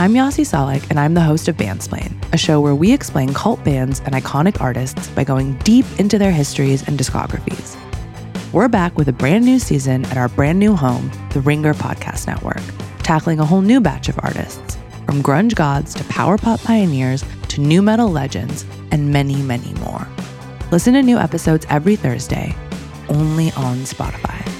I'm Yasi Salek, and I'm the host of Bandsplain, a show where we explain cult bands and iconic artists by going deep into their histories and discographies. We're back with a brand new season at our brand new home, the Ringer Podcast Network, tackling a whole new batch of artists, from grunge gods to power pop pioneers to new metal legends, and many, many more. Listen to new episodes every Thursday, only on Spotify.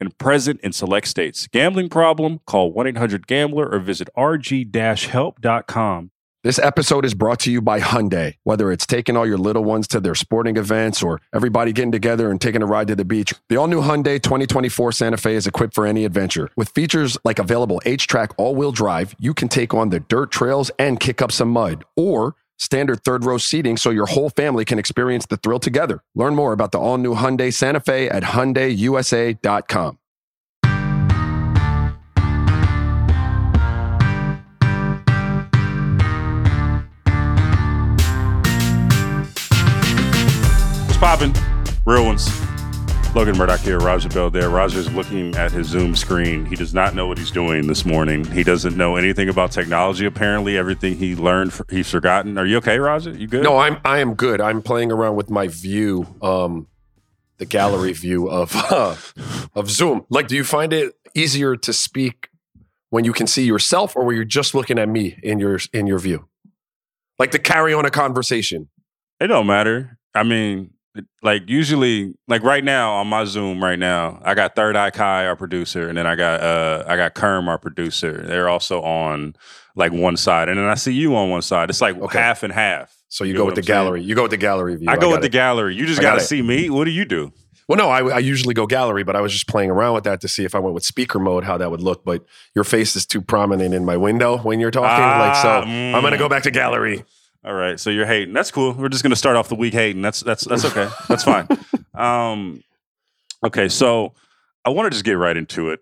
and present in select states. Gambling problem? Call 1-800-GAMBLER or visit rg-help.com. This episode is brought to you by Hyundai. Whether it's taking all your little ones to their sporting events or everybody getting together and taking a ride to the beach, the all-new Hyundai 2024 Santa Fe is equipped for any adventure. With features like available H-Track all-wheel drive, you can take on the dirt trails and kick up some mud. Or standard third row seating so your whole family can experience the thrill together. Learn more about the all new Hyundai Santa Fe at HyundaiUSA.com. What's popping? Real ones. Logan Murdock here, Raja Bell there. Raja's looking at his Zoom screen. He does not know what he's doing this morning. He doesn't know anything about technology. Apparently, everything he learned, he's forgotten. Are you okay, Raja? You good? No, I'm I am good. I'm playing around with my view, um, the gallery view of uh, of Zoom. Like, do you find it easier to speak when you can see yourself, or when you're just looking at me in your in your view? Like to carry on a conversation. It don't matter. I mean, like usually like right now on my zoom right now i got third eye kai our producer and then i got uh i got kerm our producer they're also on like one side and then i see you on one side it's like Okay. half and half So you, You go with the I'm saying? gallery. You go with the gallery view. i go got with the gallery you just got gotta it. see me what do you do Well, no, I, I usually go gallery, but I was just playing around with that to see if I went with speaker mode, how that would look. But your face is too prominent in my window when you're talking. like so, Ah, I'm gonna mm. go back to gallery. All right so you're hating that's cool we're just gonna start off the week hating that's that's that's okay that's fine um okay so i want to just get right into it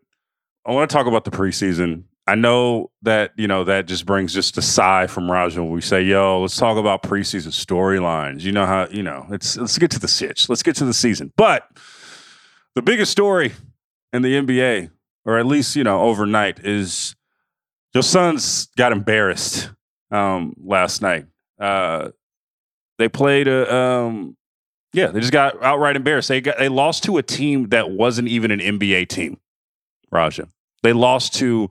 i want to talk about the preseason I know that you know that just brings just a sigh from Raja when we say, "Yo, let's talk about preseason storylines." You know how you know it's. Let's get to the sitch. Let's get to the season. But the biggest story in the NBA, or at least you know overnight, is your Suns got embarrassed um, last night. Uh, they played a. Um, yeah, they just got outright embarrassed. They got they lost to a team that wasn't even an NBA team. Raja, they lost to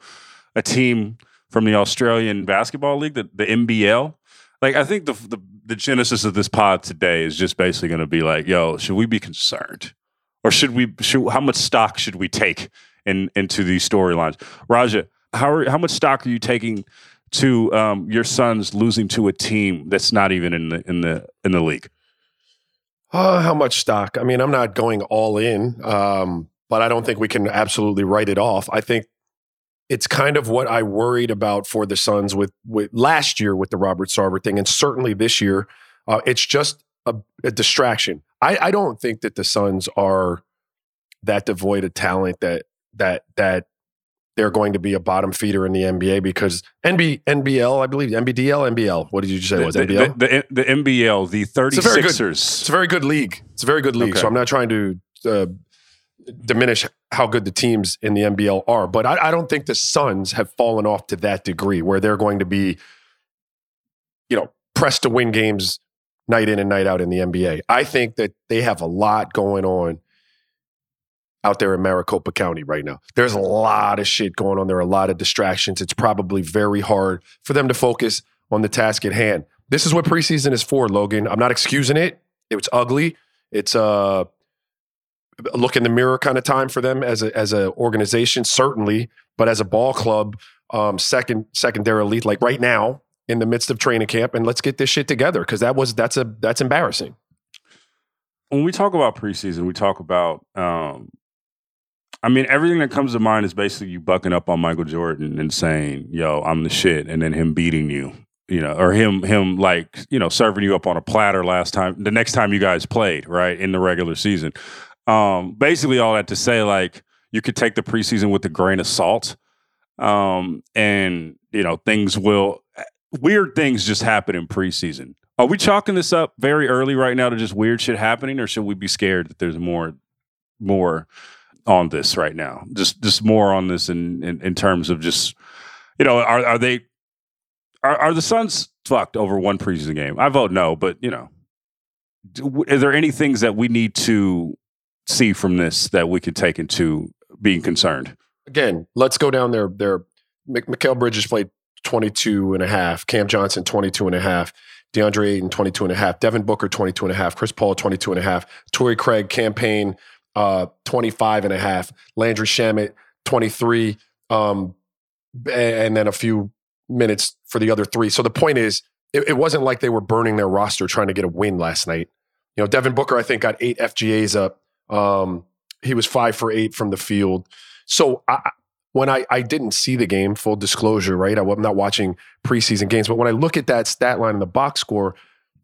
a team from the Australian Basketball League, the, the NBL. Like, I think the, the the genesis of this pod today is just basically going to be like, yo, should we be concerned, or should we? Should, how much stock should we take in into these storylines? Raja, how are, how much stock are you taking to um, your Suns losing to a team that's not even in the in the in the league? Uh, how much stock? I mean, I'm not going all in, um, but I don't think we can absolutely write it off. I think it's kind of what I worried about for the Suns with, with last year with the Robert Sarver thing, and certainly this year. Uh, it's just a, a distraction. I, I don't think that the Suns are that devoid of talent that that that they're going to be a bottom feeder in the NBA because NB, NBL, I believe NBDL, NBL. What did you say it was the, NBL? The, the, the NBL, the a very good- 36ers. It's a very good league. It's a very good league. Okay. So I'm not trying to uh, diminish how good the teams in the NBL are, but I, I don't think the Suns have fallen off to that degree where they're going to be, you know, pressed to win games night in and night out in the NBA. I think that they have a lot going on out there in Maricopa County right now. There's a lot of shit going on. There are a lot of distractions. It's probably very hard for them to focus on the task at hand. This is what preseason is for, Logan. I'm not excusing it. It was ugly. It's a look in the mirror kind of time for them as a as a organization, certainly, but as a ball club, um, second secondary elite, like right now in the midst of training camp, and let's get this shit together because that was that's a that's embarrassing. When we talk about preseason, we talk about um, I mean, everything that comes to mind is basically you bucking up on Michael Jordan and saying, "Yo, I'm the shit," and then him beating you, you know, or him him like you know serving you up on a platter last time, the next time you guys played, right in the regular season. Um, basically, all that to say, like you could take the preseason with a grain of salt, um, and you know things will weird things just happen in preseason. Are we chalking this up very early right now to just weird shit happening, or should we be scared that there's more more? On this right now. Just just more on this in in, in terms of just you know are are they are are the Suns fucked over one preseason game? I vote no, but you know, are there any things that we need to see from this that we could take into being concerned? Again, let's go down there. There, Mikal Bridges played 22 and a half, Cam Johnson 22 and a half, DeAndre Ayton 22 and a half, Devin Booker 22 and a half, Chris Paul 22 and a half, Torrey Craig, Cam Payne, uh, 25 and a half, Landry Shamet, 23, um, and then a few minutes for the other three. So the point is, it, it, wasn't like they were burning their roster trying to get a win last night. You know, Devin Booker, I think, got eight FGAs up. Um, he was five for eight from the field. So I, when I, I didn't see the game, full disclosure, right? I, I'm not watching preseason games, but when I look at that stat line in the box score,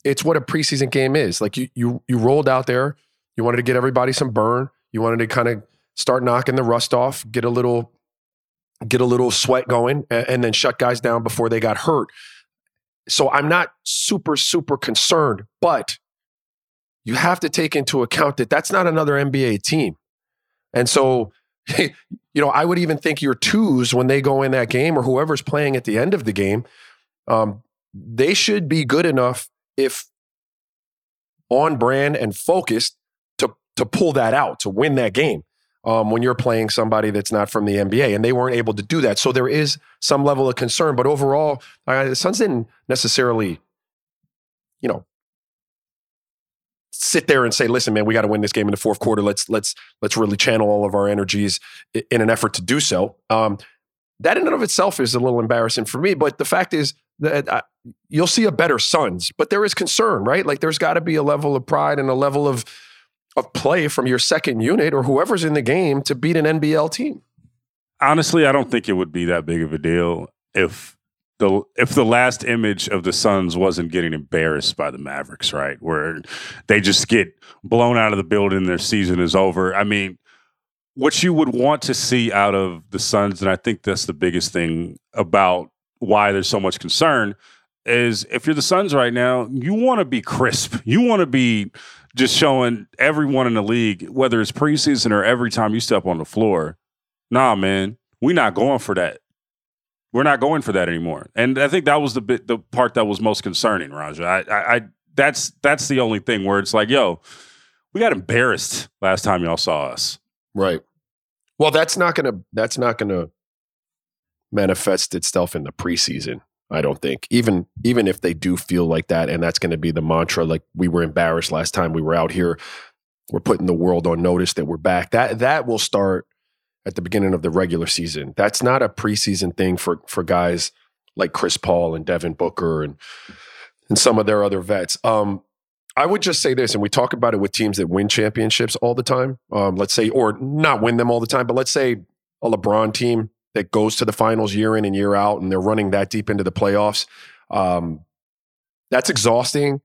it's what a preseason game is. Like you, you, you rolled out there you wanted to get everybody some burn. You wanted to kind of start knocking the rust off, get a little get a little sweat going and, and then shut guys down before they got hurt. So I'm not super super concerned, but you have to take into account that that's not another NBA team. And so you know, I would even think your twos when they go in that game or whoever's playing at the end of the game, um, they should be good enough if on brand and focused to pull that out, to win that game. Um, when you're playing somebody that's not from the NBA, and they weren't able to do that. So there is some level of concern. But overall, uh, the Suns didn't necessarily, you know, sit there and say, "Listen, man, we got to win this game in the fourth quarter. Let's let's let's really channel all of our energies in an effort to do so." Um, that in and of itself is a little embarrassing for me. But the fact is that I, uh, you'll see a better Suns, but there is concern, right? Like there's got to be a level of pride and a level of of play from your second unit or whoever's in the game to beat an NBL team. Honestly, I don't think it would be that big of a deal if the if the last image of the Suns wasn't getting embarrassed by the Mavericks, right? Where they just get blown out of the building, their season is over. I mean, what you would want to see out of the Suns, and I think that's the biggest thing about why there's so much concern, is if you're the Suns right now, you want to be crisp. You want to be just showing everyone in the league, whether it's preseason or every time you step on the floor, nah, man, we're not going for that. We're not going for that anymore. And I think that was the bit, the part that was most concerning, Raja. I, I, I that's that's the only thing where it's like, yo, we got embarrassed last time y'all saw us. Right. Well, that's not gonna that's not gonna manifest itself in the preseason. I don't think even even if they do feel like that, and that's going to be the mantra. Like we were embarrassed last time we were out here. We're putting the world on notice that we're back. That that will start at the beginning of the regular season. That's not a preseason thing for for guys like Chris Paul and Devin Booker and and some of their other vets. Um, I would just say this, and we talk about it with teams that win championships all the time. Um, let's say, or not win them all the time, but let's say a LeBron team that goes to the finals year in and year out, and they're running that deep into the playoffs. Um, that's exhausting.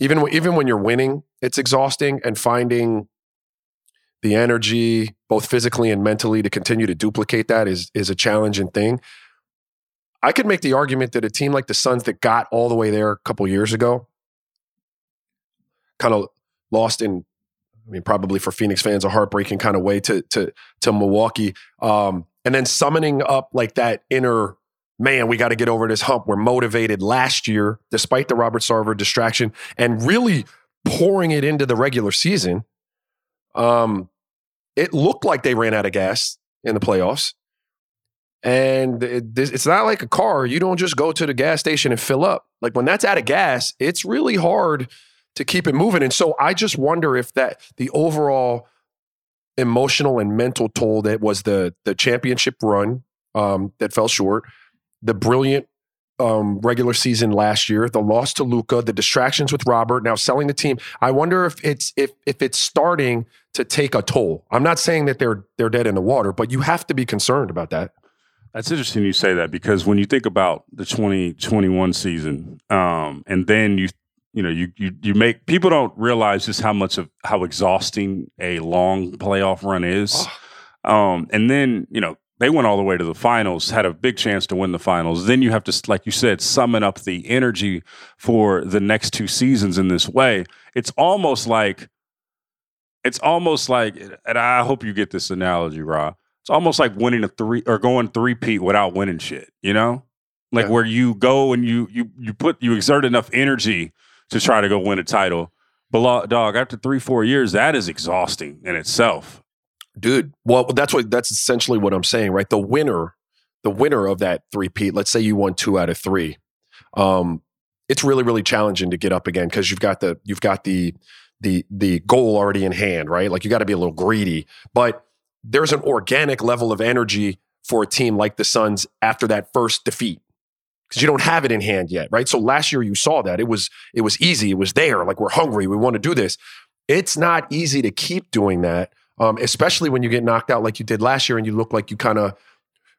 Even even when you're winning, it's exhausting, and finding the energy, both physically and mentally, to continue to duplicate that is is a challenging thing. I could make the argument that a team like the Suns that got all the way there a couple years ago, kind of lost in I mean, probably for Phoenix fans, a heartbreaking kind of way to to to Milwaukee. Um, and then summoning up like that inner man, we got to get over this hump. We're motivated last year, despite the Robert Sarver distraction, and really pouring it into the regular season. Um, it looked like they ran out of gas in the playoffs. And it, it's not like a car. You don't just go to the gas station and fill up. Like when that's out of gas, it's really hard to keep it moving. And so I just wonder if that the overall emotional and mental toll that was the the championship run um, that fell short, the brilliant um, regular season last year, the loss to Luka, the distractions with Robert, now selling the team. I wonder if it's if if it's starting to take a toll. I'm not saying that they're they're dead in the water, but you have to be concerned about that. That's interesting you say that because when you think about the 2021 season, um, and then you you know you you you make people don't realize just how much of how exhausting a long playoff run is. Um, and then you know they went all the way to the finals, had a big chance to win the finals. Then you have to, like you said, summon up the energy for the next two seasons in this way. It's almost like, it's almost like, and I hope you get this analogy, Ra. It's almost like winning a three or going three peat without winning shit. You know, like Yeah. where you go and you you you put you exert enough energy to try to go win a title. But dog, after three four years, that is exhausting in itself. dude. Well, that's what that's essentially what I'm saying, right? The winner, the winner of that three peat. Let's say you won two out of three. Um, it's really really challenging to get up again because you've got the you've got the the the goal already in hand, right? Like you got to be a little greedy, but there's an organic level of energy for a team like the Suns after that first defeat because you don't have it in hand yet, right? So last year you saw that it was it was easy, it was there. Like we're hungry, we want to do this. It's not easy to keep doing that, um, especially when you get knocked out like you did last year and you look like you kind of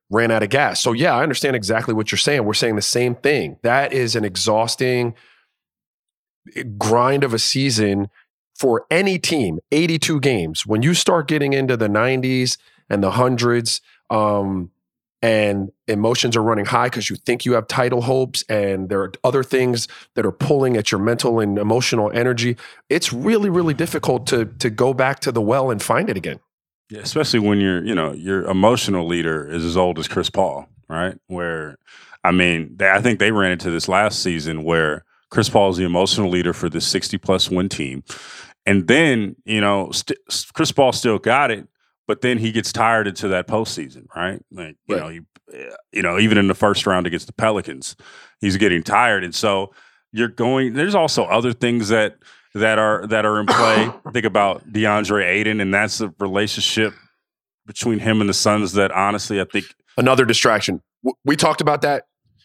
ran out of gas. So yeah, I understand exactly what you're saying. We're saying the same thing. That is an exhausting eh, grind of a season for any team. 82 games. When you start getting into the 90s and the hundreds, um, and emotions are running high because you think you have title hopes and there are other things that are pulling at your mental and emotional energy it's really really difficult to to go back to the well and find it again Yeah, especially when you're, you know, your emotional leader is as old as Chris Paul, right? Where, I mean, they, I think they ran into this last season where Chris Paul is the emotional leader for this 60 plus win team. And then, you know, st- Chris Paul still got it, but then he gets tired into that postseason, right? Like, you Right. know, you, you know, even in the first round against the Pelicans, he's getting tired. And so you're going, there's also other things that, that are that are in play. Think about DeAndre Ayton, and that's the relationship between him and the Suns that honestly I think another distraction we talked about that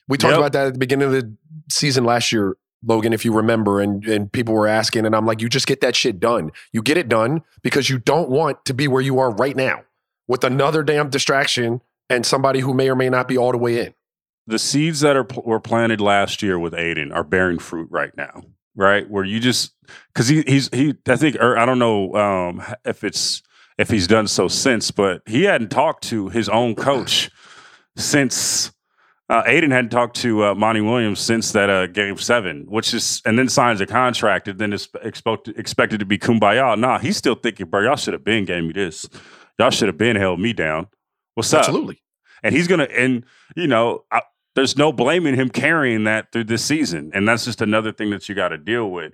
we talked Yep. about that at the beginning of the season last year logan if you remember and and people were asking and i'm like you just get that shit done you get it done because you don't want to be where you are right now with another damn distraction and somebody who may or may not be all the way in the seeds that are were planted last year with Ayton are bearing fruit right now, right? Where you just because he he's he I think or I don't know um, if it's if he's done so since, but he hadn't talked to his own coach since. Uh, Ayton hadn't talked to uh, Monty Williams since that uh, game seven, which is, and then signs a contract, and then is expected expected to be kumbaya. Nah, he's still thinking, bro, y'all should have been gave me this. Y'all should have been held me down. What's up? absolutely and he's gonna and you know I, there's no blaming him carrying that through this season and that's just another thing that you got to deal with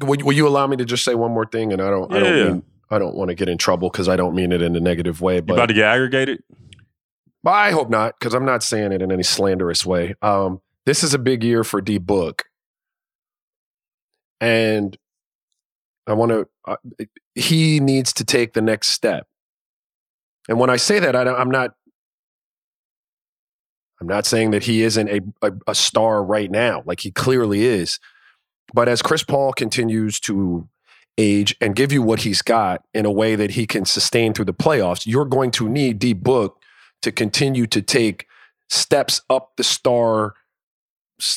will, will you allow me to just say one more thing and i don't i Yeah, don't mean i don't want to get in trouble because i don't mean it in a negative way you but about to get aggregated But I hope not, because I'm not saying it in any slanderous way. Um, this is a big year for D Book, and I want to. Uh, he needs to take the next step. And when I say that, I, I'm not. I'm not saying that he isn't a, a a star right now, like he clearly is. But as Chris Paul continues to age and give you what he's got in a way that he can sustain through the playoffs, you're going to need D Book to continue to take steps up the star.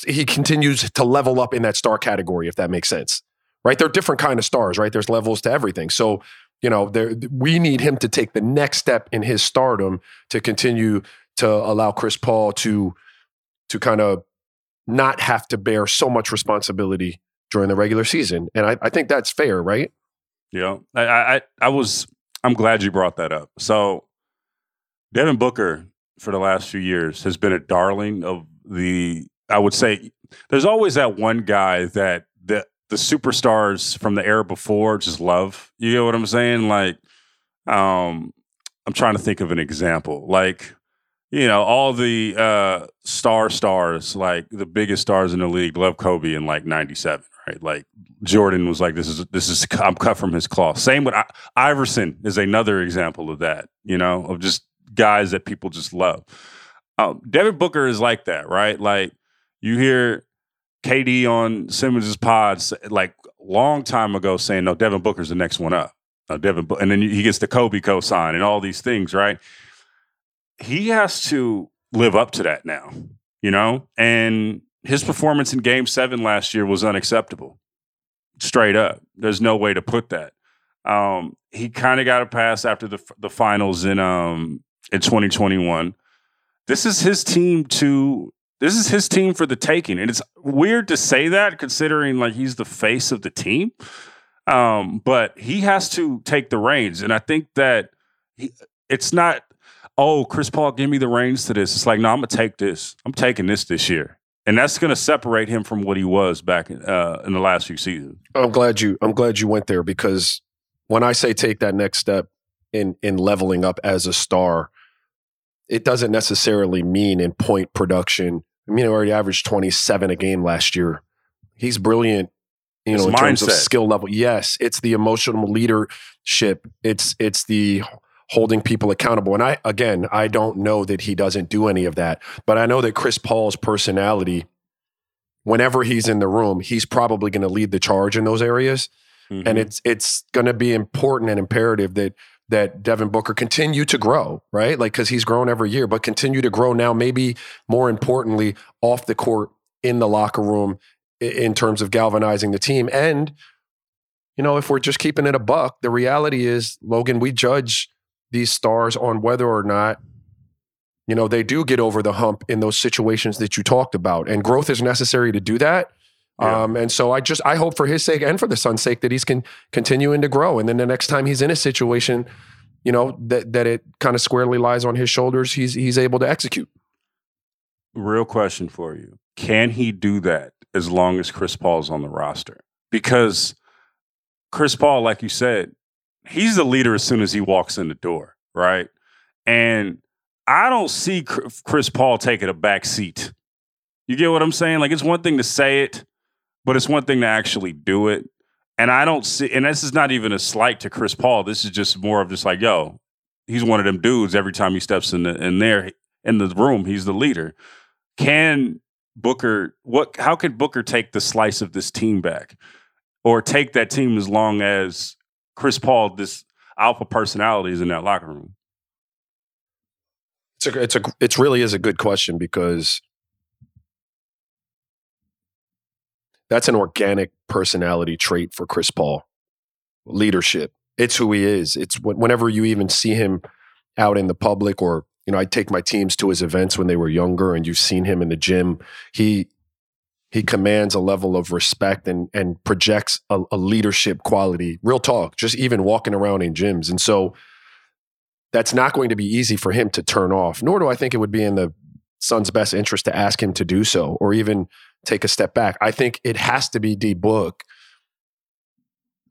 He continues to level up in that star category, if that makes sense. Right? They're different kind of stars, right? There's levels to everything. So, you know, there we need him to take the next step in his stardom to continue to allow Chris Paul to to kind of not have to bear so much responsibility during the regular season. And I, I think that's fair, right? Yeah. I, I i was i'm glad you brought that up so devin booker for the last few years has been a darling of the i would say there's always that one guy that the the superstars from the era before just love you get what i'm saying like um i'm trying to think of an example like you know, all the uh, star stars, like the biggest stars in the league, love Kobe in like '97, right? Like Jordan was like, "This is this is I'm cut from his cloth." Same with I- Iverson is another example of that. You know, of just guys that people just love. Um, Devin Booker is like that, right? Like you hear KD on Simmons's pods like long time ago saying, "No, Devin Booker's the next one up." Devin, and then he gets the Kobe cosign and all these things, right? He has to live up to that now, you know. And his performance in Game Seven last year was unacceptable, straight up. There's no way to put that. Um, he kind of got a pass after the the finals in um in 2021. This is his team to this is his team for the taking. And it's weird to say that considering like he's the face of the team. Um, but he has to take the reins. And I think that he, it's not, oh, Chris Paul, give me the reins to this. It's like, no, I'm gonna take this. I'm taking this this year. And that's going to separate him from what he was back in, uh, in the last few seasons. I'm glad you. I'm glad you went there because when I say take that next step in in leveling up as a star, it doesn't necessarily mean in point production. I mean, he already averaged 27 a game last year. He's brilliant, you know, His in terms of skill level. Yes, it's the emotional leadership. It's it's the holding people accountable. And I again, I don't know that he doesn't do any of that, but I know that Chris Paul's personality whenever he's in the room, he's probably going to lead the charge in those areas Mhm. and it's it's going to be important and imperative that that Devin Booker continue to grow, right? Like because he's grown every year, but continue to grow now. Maybe more importantly, off the court, in the locker room, in terms of galvanizing the team. And you know, if we're just keeping it a buck, the reality is, Logan, we judge these stars on whether or not you know they do get over the hump in those situations that you talked about, and growth is necessary to do that. Yeah. Um, and so I just I hope for his sake and for the Suns' sake that he's can continuing to grow. And then the next time he's in a situation, you know, that that it kind of squarely lies on his shoulders, he's he's able to execute. Real question for you. Can he do that as long as Chris Paul's on the roster? Because Chris Paul, like you said, he's the leader as soon as he walks in the door, right? And I don't see Chris Paul taking a back seat. You get what I'm saying? Like it's one thing to say it, but it's one thing to actually do it. And I don't see, and this is not even a slight to Chris Paul. This is just more of just like, yo, he's one of them dudes. Every time he steps in the, in there in the room, he's the leader. Can Booker what? How can Booker take the slice of this team back, or take that team as long as Chris Paul, this alpha personality, is in that locker room? It's a it's a it's really is a good question because that's an organic personality trait for Chris Paul. Leadership. It's who he is. It's whenever you even see him out in the public or you know, I take my teams to his events when they were younger and you've seen him in the gym. He he commands a level of respect and and projects a, a leadership quality. Real talk, just even walking around in gyms. And so that's not going to be easy for him to turn off, nor do I think it would be in the Suns' best interest to ask him to do so or even take a step back. I think it has to be D Book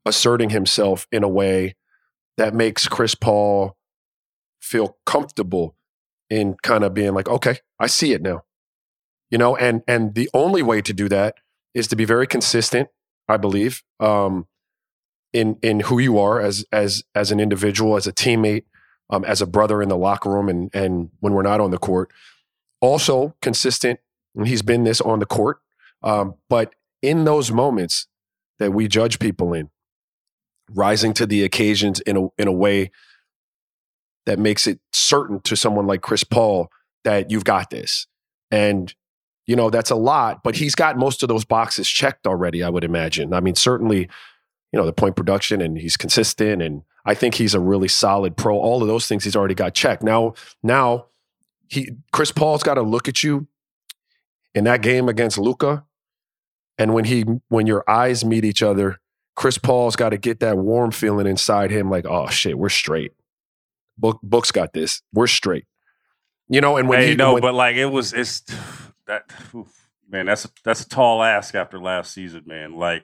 asserting himself in a way that makes Chris Paul feel comfortable in kind of being like, okay, I see it now. You know, and and the only way to do that is to be very consistent, I believe, um, in in who you are as as as an individual, as a teammate, um, as a brother in the locker room, and and when we're not on the court. Also consistent, and he's been this on the court, um, but in those moments that we judge people in, rising to the occasions in a in a way that makes it certain to someone like Chris Paul that you've got this. And you know, that's a lot, but he's got most of those boxes checked already, I would imagine. I mean, certainly, you know, the point production and he's consistent and I think he's a really solid pro. All of those things he's already got checked. Now, now he Chris Paul's got to look at you in that game against Luka. And when he when your eyes meet each other, Chris Paul's got to get that warm feeling inside him, like, oh shit, we're straight. Book Book's got this. We're straight. You know, and when hey, he no, when- but like it was, it's that oof, man. That's a, that's a tall ask after last season, man. Like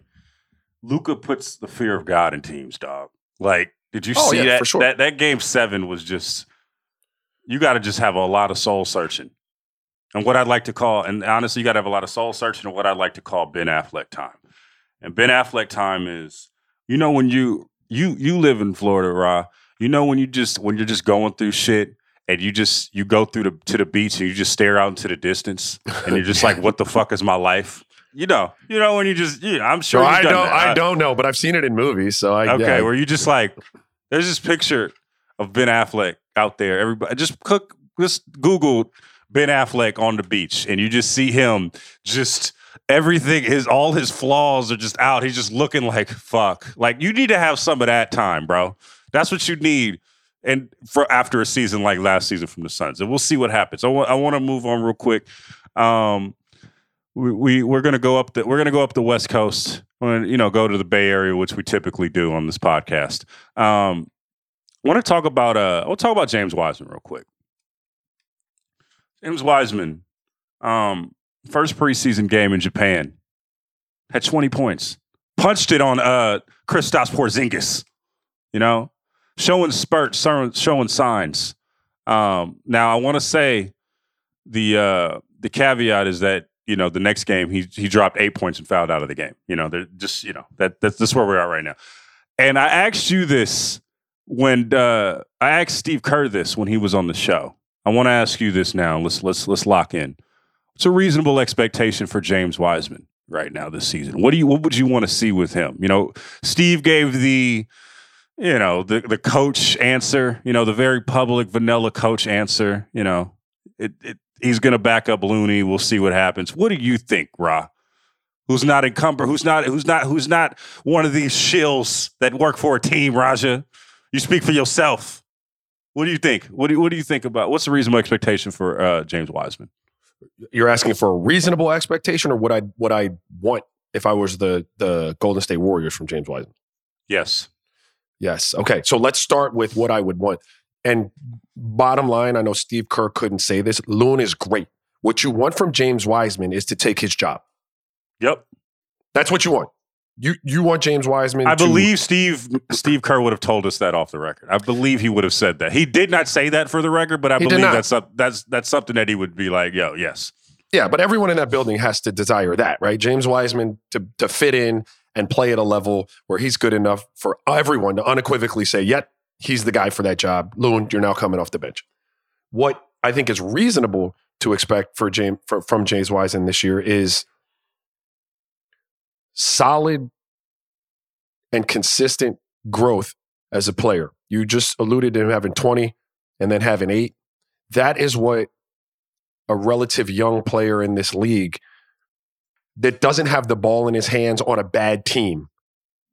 Luka puts the fear of God in teams, dog. Like, did you Oh, see yeah, that? sure. That that game seven was just you got to just have a lot of soul searching. And what I'd like to call, and honestly, you got to have a lot of soul searching and what I'd like to call Ben Affleck time. And Ben Affleck time is, you know, when you you you live in Florida, Ra. You know when you just when you're just going through shit and you just you go through the to the beach and you just stare out into the distance and you're just like, what the fuck is my life? You know, you know when you just, you know, I'm sure. No, I don't. that. I don't know, but I've seen it in movies. So I Okay, yeah. where you just like, there's this picture of Ben Affleck out there. Everybody, just cook, just Google Ben Affleck on the beach, and you just see him just everything. His all his flaws are just out. He's just looking like fuck. Like you need to have some of that time, bro. That's what you need. And for after a season like last season from the Suns, and we'll see what happens. I want I want to move on real quick. Um, we, we we're gonna go up the we're gonna go up the West Coast. When you know, go to the Bay Area, which we typically do on this podcast. Um, I want to talk about uh, we'll talk about James Wiseman real quick. James Wiseman, um, first preseason game in Japan, had 20 points, punched it on uh Kristaps Porzingis. You know, showing spurts, showing, showing signs. Um, now I want to say the uh the caveat is that you know the next game he he dropped eight points and fouled out of the game. You know, they're just you know that that's that's where we are right now. And I asked you this when uh, I asked Steve Kerr this when he was on the show. I want to ask you this now. Let's let's let's lock in. What's a reasonable expectation for James Wiseman right now this season? What do you what would you want to see with him? You know, Steve gave the you know the the coach answer. You know, the very public vanilla coach answer. You know, it, it he's going to back up Looney. We'll see what happens. What do you think, Ra? Who's not encumbered? Who's not? Who's not? Who's not one of these shills that work for a team? Raja, you speak for yourself. What do you think? What do you, What do you think about? What's the reasonable expectation for uh, James Wiseman? You're asking for a reasonable expectation, or what I what I want if I was the the Golden State Warriors from James Wiseman. Yes. Yes. Okay. So let's start with what I would want. And bottom line, I know Steve Kerr couldn't say this. Loon is great. What you want from James Wiseman is to take his job. Yep. That's what you want. You you want James Wiseman. I to- believe Steve Steve Kerr would have told us that off the record. I believe he would have said that. He did not say that for the record, but I He believe that's up, that's that's something that he would be like, yo, yes. Yeah, but everyone in that building has to desire that, right? James Wiseman to to fit in and play at a level where he's good enough for everyone to unequivocally say, "Yep, he's the guy for that job." Loon, you're now coming off the bench. What I think is reasonable to expect for James for, from James Wiseman this year is solid and consistent growth as a player. You just alluded to him having 20 and then having eight. That is what a relative young player in this league that doesn't have the ball in his hands on a bad team,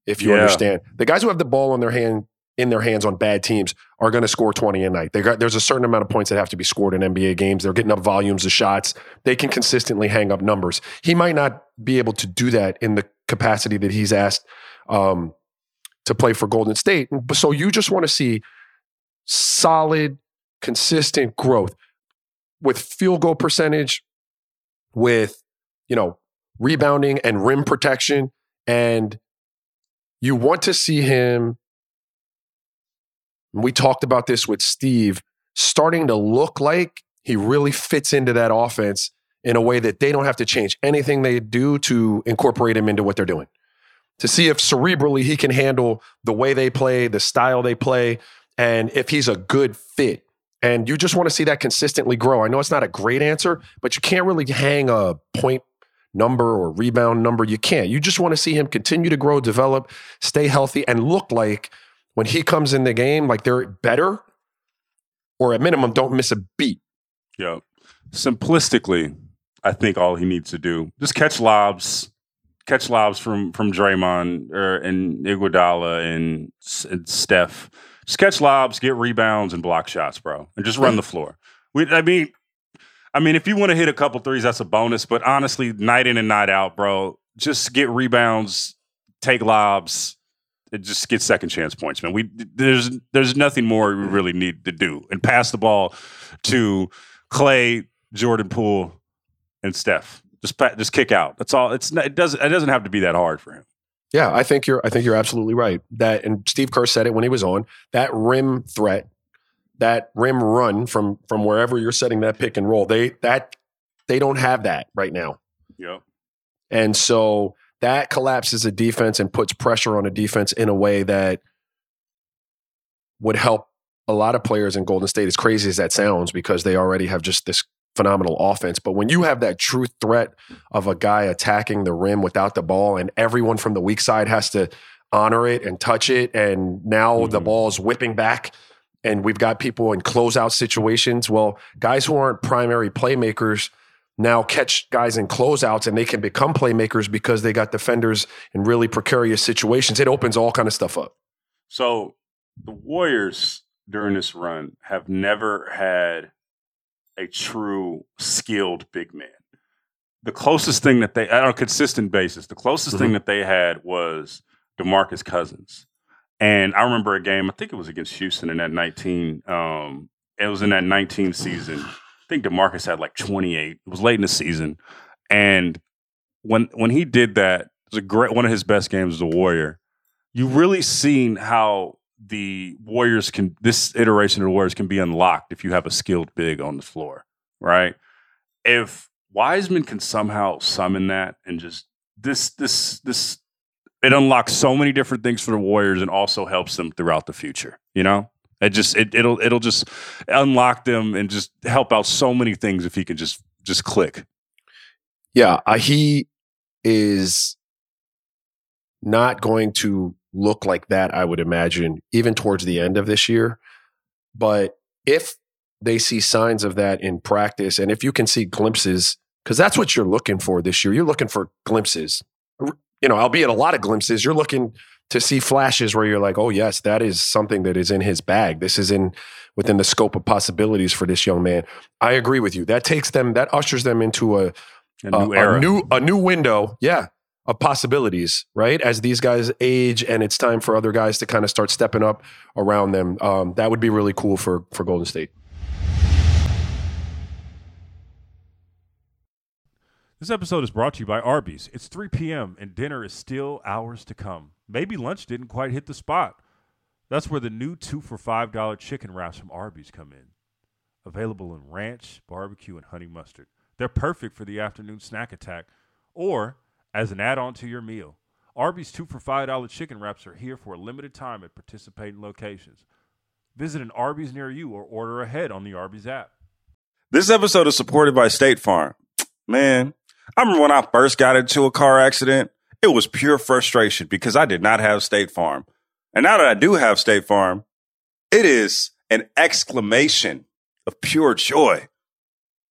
if you Yeah. understand. The guys who have the ball in their hand in their hands on bad teams are going to score 20 a night. They got, there's a certain amount of points that have to be scored in NBA games. They're getting up volumes of shots. They can consistently hang up numbers. He might not be able to do that in the capacity that he's asked um, to play for Golden State. So you just want to see solid, consistent growth with field goal percentage, with you know rebounding and rim protection, and you want to see him. We talked about this with Steve, starting to look like he really fits into that offense in a way that they don't have to change anything they do to incorporate him into what they're doing. To see if cerebrally he can handle the way they play, the style they play, and if he's a good fit. And you just want to see that consistently grow. I know it's not a great answer, but you can't really hang a point number or rebound number. You can't. You just want to see him continue to grow, develop, stay healthy, and look like when he comes in the game, like they're better, or at minimum, don't miss a beat. Yo, simplistically, I think all he needs to do just catch lobs, catch lobs from from Draymond or and Iguodala and, and Steph. Just catch lobs, get rebounds, and block shots, bro, and just run the floor. We, I mean, I mean, if you want to hit a couple threes, that's a bonus. But honestly, night in and night out, bro, just get rebounds, take lobs, and just get second chance points, man. We there's there's nothing more we really need to do, and pass the ball to Clay, Jordan Poole, and Steph. Just just kick out. That's all. It's it doesn't it doesn't have to be that hard for him. Yeah, I think you're. I think you're absolutely right. That and Steve Kerr said it when he was on that rim threat that rim run from from wherever you're setting that pick and roll. They that they don't have that right now. Yeah, And so that collapses a defense and puts pressure on a defense in a way that would help a lot of players in Golden State, as crazy as that sounds, because they already have just this phenomenal offense. But when you have that true threat of a guy attacking the rim without the ball, and everyone from the weak side has to honor it and touch it, and now mm-hmm. the ball is whipping back, and we've got people in closeout situations. Well, guys who aren't primary playmakers now catch guys in closeouts and they can become playmakers because they got defenders in really precarious situations. It opens all kind of stuff up. So the Warriors during this run have never had a true skilled big man. The closest thing that they, on a consistent basis, the closest mm-hmm. thing that they had was DeMarcus Cousins. And I remember a game, I think it was against Houston in that 19, um, it was in that 19 season. I think DeMarcus had like 28. It was late in the season. And when when he did that, it was a great one of his best games as a Warrior. You really seen how the Warriors can this iteration of the Warriors can be unlocked if you have a skilled big on the floor, right? If Wiseman can somehow summon that and just this this this it unlocks so many different things for the Warriors and also helps them throughout the future, you know? It just it, it'll it'll just unlock them and just help out so many things if he can just just click. Yeah, uh, he is not going to look like that, I would imagine, even towards the end of this year. But if they see signs of that in practice, and if you can see glimpses, because that's what you're looking for this year, you're looking for glimpses. You know, albeit a lot of glimpses, you're looking to see flashes where you're like, oh yes, that is something that is in his bag. This is in within the scope of possibilities for this young man. I agree with you. That takes them, that ushers them into a, a new a, era, a new a new window. Yeah, of possibilities, right? As these guys age and it's time for other guys to kind of start stepping up around them. Um, that would be really cool for for Golden State. This episode is brought to you by Arby's. It's 3 p.m. and dinner is still hours to come. Maybe lunch didn't quite hit the spot. That's where the new two for $5 chicken wraps from Arby's come in. Available in ranch, barbecue, and honey mustard. They're perfect for the afternoon snack attack or as an add on to your meal. Arby's 2 for $5 chicken wraps are here for a limited time at participating locations. Visit an Arby's near you or order ahead on the Arby's app. This episode is supported by State Farm. Man, I remember when I first got into a car accident, it was pure frustration because I did not have State Farm. And now that I do have State Farm, it is an exclamation of pure joy.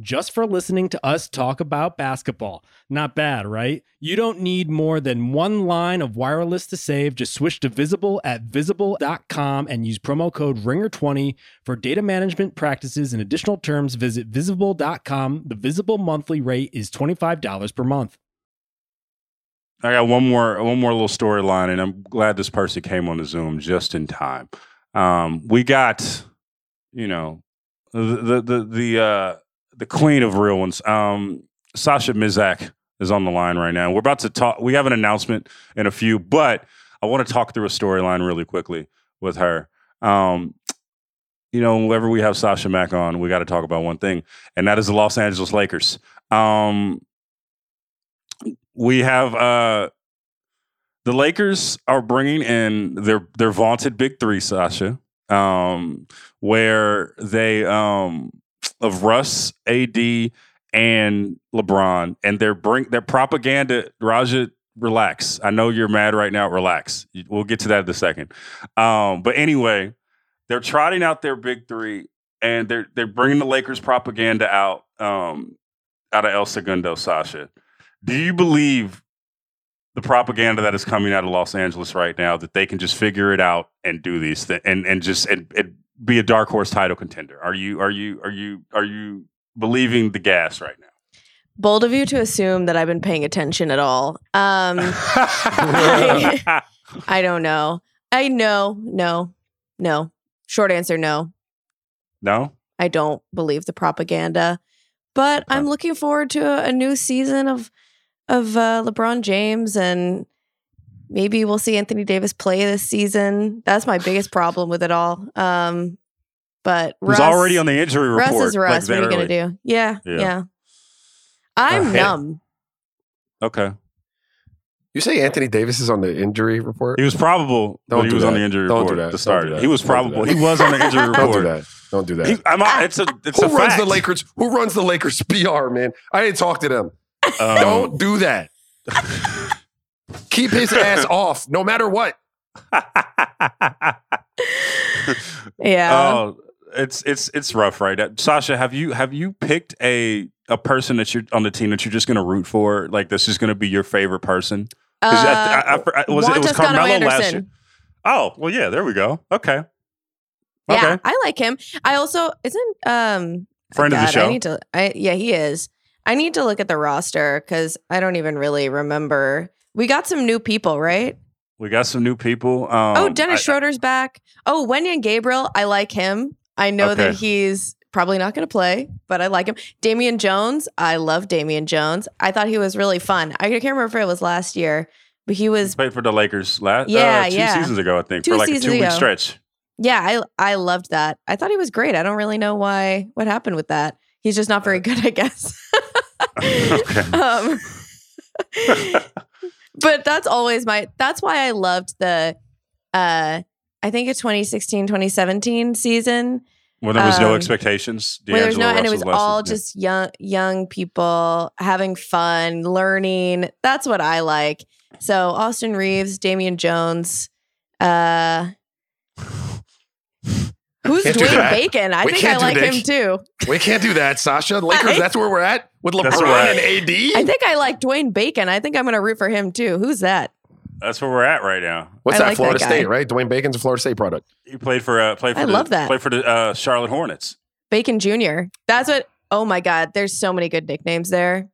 just for listening to us talk about basketball. Not bad, right? You don't need more than one line of wireless to save. Just switch to Visible at visible.com and use promo code RINGER20 for data management practices and additional terms. Visit visible.com. The Visible monthly rate is $25 per month. I got one more one more little storyline, and I'm glad this person came on the Zoom just in time. Um, we got, you know, the the the, the uh, the queen of real ones. Um, Sasha Mizak is on the line right now. We're about to talk. We have an announcement in a few, but I want to talk through a storyline really quickly with her. Um, you know, whenever we have Sasha Mack on, we got to talk about one thing, and that is the Los Angeles Lakers. Um, we have uh, the Lakers are bringing in their their vaunted big three, Sasha, um, where they um, of Russ, AD, and LeBron, and their bring their propaganda. Raja relax. I know you're mad right now. Relax. We'll get to that in a second. Um, but anyway, they're trotting out their big three, and they're they're bringing the Lakers propaganda out um, out of El Segundo, Sasha. Do you believe the propaganda that is coming out of Los Angeles right now that they can just figure it out and do these things and and just and, and be a dark horse title contender? Are you are you are you are you believing the gas right now? Bold of you to assume that I've been paying attention at all. Um, I, I don't know. I know, no, no. Short answer, no. no. I don't believe the propaganda, but. I'm looking forward to a, a new season of of uh, LeBron James, and maybe we'll see Anthony Davis play this season. That's my biggest problem with it all. Um, but Who's Russ, already on the injury report. Russ report? is Russ. like what are you gonna do? Yeah, Yeah. yeah. I'm Uh, yeah. numb. Okay. You say Anthony Davis is on the injury report? He was probable, Don't but he do was on the injury Don't do report that. to Don't start. do it. that. He was probable. He was on the injury report. Don't do that. Don't do that. He, I'm, it's a it's Who a runs fact. the Lakers? Who runs the Lakers PR, man? I didn't talk to them. Um, Don't do that. Keep his ass off, no matter what. Yeah. Oh, it's it's it's rough, right? Uh, Sasha, have you have you picked a a person that you're on the team that you're just going to root for? Like this is going to be your favorite person? 'Cause I- I- I- I- was it, it was Uh, Juan Carmelo last year? Oh, well, yeah. There we go. Okay. Yeah, Okay. I like him. I also isn't um Friend of the show. I need to. I yeah, he is. I need to look at the roster because I don't even really remember. We got some new people, right? We got some new people. Um, oh, Dennis I- Schroeder's back. Oh, Wenyen Gabriel. I like him. I know that he's probably not going to play, but I like him. Damian Jones. I love Damian Jones. I thought he was really fun. I can't remember if it was last year, but he was. played for the Lakers last Yeah, uh, two yeah. seasons ago, I think, Two for like a two week stretch. Yeah, I I loved that. I thought he was great. I don't really know why. What happened with that? He's just not very good, I guess. Okay. um, but that's always my that's why I loved the uh I think it's 2016 2017 season When there was no Um, expectations, where there's no and it was all than- just young young people having fun, learning. That's what I like. So Austin Reaves, Damian Jones, uh Who's Can't Dwayne. Bacon? I We think I like that. him too. We can't do that, Sasha. Lakers, I- that's where we're at with That's LeBron where and AD. I think I like Dwayne Bacon. I think I'm going to root for him too. Who's that? That's where we're at right now. What's I that? like Florida guy. State, right? Dwayne Bacon's a Florida State product. He played for uh, played for I the, love that. played for the uh, Charlotte Hornets. Bacon Jr. That's what. Oh my God. There's so many good nicknames there.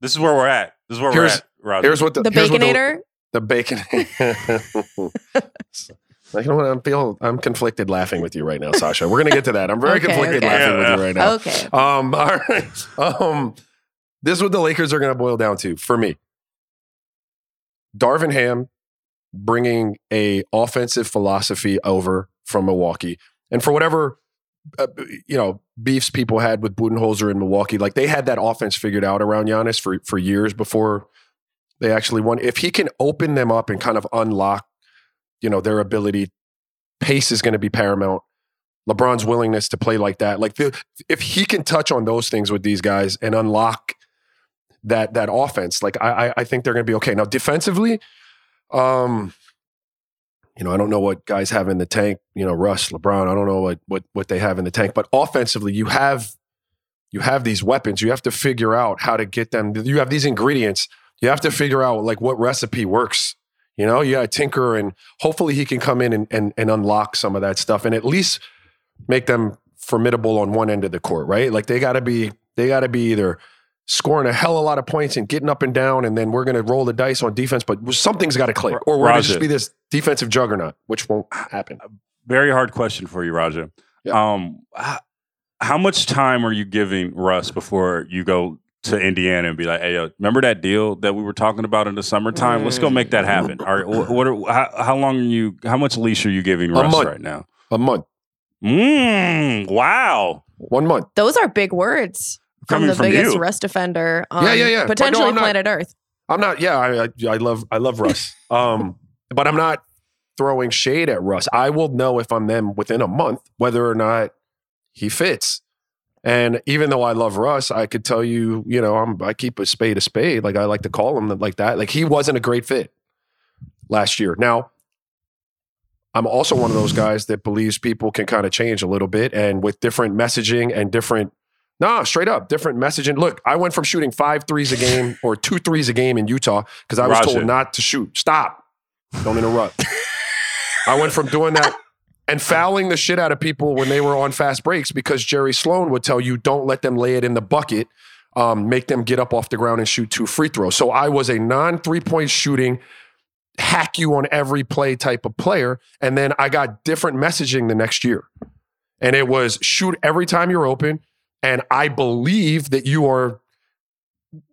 This is where we're at. This is where Here's- we're at. Roger. Here's what the, The here's what the- Baconator. The, bacon. Like, you know what? I'm feel I'm conflicted laughing with you right now, Sasha. We're gonna get to that. I'm very Okay, conflicted okay. laughing with you right now. Okay. Um, all right. Um, this is what the Lakers are going to boil down to for me. Darvin Ham bringing a offensive philosophy over from Milwaukee, and for whatever uh, you know beefs people had with Budenholzer in Milwaukee, like they had that offense figured out around Giannis for for years before they actually won. If he can open them up and kind of unlock, you know, their ability, pace is going to be paramount. LeBron's willingness to play like that, like if he can touch on those things with these guys and unlock that that offense, like I I, I think they're going to be okay. Now defensively, um, you know I don't know what guys have in the tank. You know Russ, LeBron. I don't know what what what they have in the tank, but offensively, you have you have these weapons. You have to figure out how to get them. You have these ingredients. You have to figure out like what recipe works. You know, you got to tinker, and hopefully he can come in and, and and unlock some of that stuff, and at least make them formidable on one end of the court, right? Like they got to be they got to be either scoring a hell of a lot of points and getting up and down, and then we're going to roll the dice on defense, but something's got to click, or we're going to just be this defensive juggernaut, which won't happen. Very hard question for you, Raja. Um, how much time are you giving Russ before you go to Indiana and be like, "Hey, yo, remember that deal that we were talking about in the summertime? Let's go make that happen." All right, wh- what? Are, how, how long are you? How much leash are you giving Russ month. right now? A month, Mm, wow. one month. Those are big words from Coming the from biggest you. Russ defender on Yeah, yeah, yeah. But no, potentially not- planet Earth. I'm not. Yeah, I, I, I love I love Russ, um, but I'm not throwing shade at Russ. I will know if I'm them within a month whether or not he fits. And even though I love Russ, I could tell you, you know, I'm I keep a spade a spade. Like I like to call him like that. Like he wasn't a great fit last year. Now, I'm also one of those guys that believes people can kind of change a little bit and with different messaging and different no, straight up, different messaging. Look, I went from shooting five threes a game or two threes a game in Utah because I was told not to shoot. Stop. Don't interrupt. I went from doing that and fouling the shit out of people when they were on fast breaks because Jerry Sloan would tell you, don't let them lay it in the bucket, um, make them get up off the ground and shoot two free throws. So I was a non three point shooting, hack you on every play type of player. And then I got different messaging the next year. And it was shoot every time you're open. And I believe that you are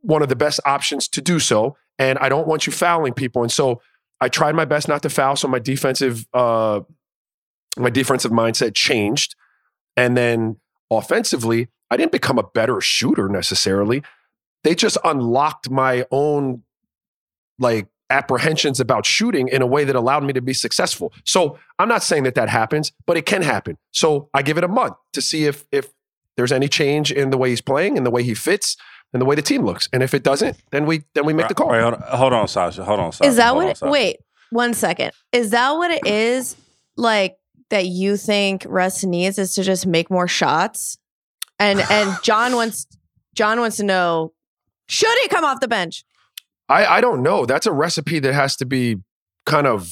one of the best options to do so. And I don't want you fouling people. And so I tried my best not to foul. So my defensive, uh, my defensive mindset changed. And then offensively, I didn't become a better shooter necessarily. They just unlocked my own like apprehensions about shooting in a way that allowed me to be successful. So I'm not saying that that happens, but it can happen. So I give it a month to see if if there's any change in the way he's playing and the way he fits and the way the team looks. And if it doesn't, then we then we make the call. Wait, hold, on, hold on, Sasha. Hold on, Sasha. Is that Hold what? on, It, wait, one second. Is that what it is? Like that you think Russ needs is to just make more shots, and and John wants John wants to know should he come off the bench? I, I don't know. That's a recipe that has to be kind of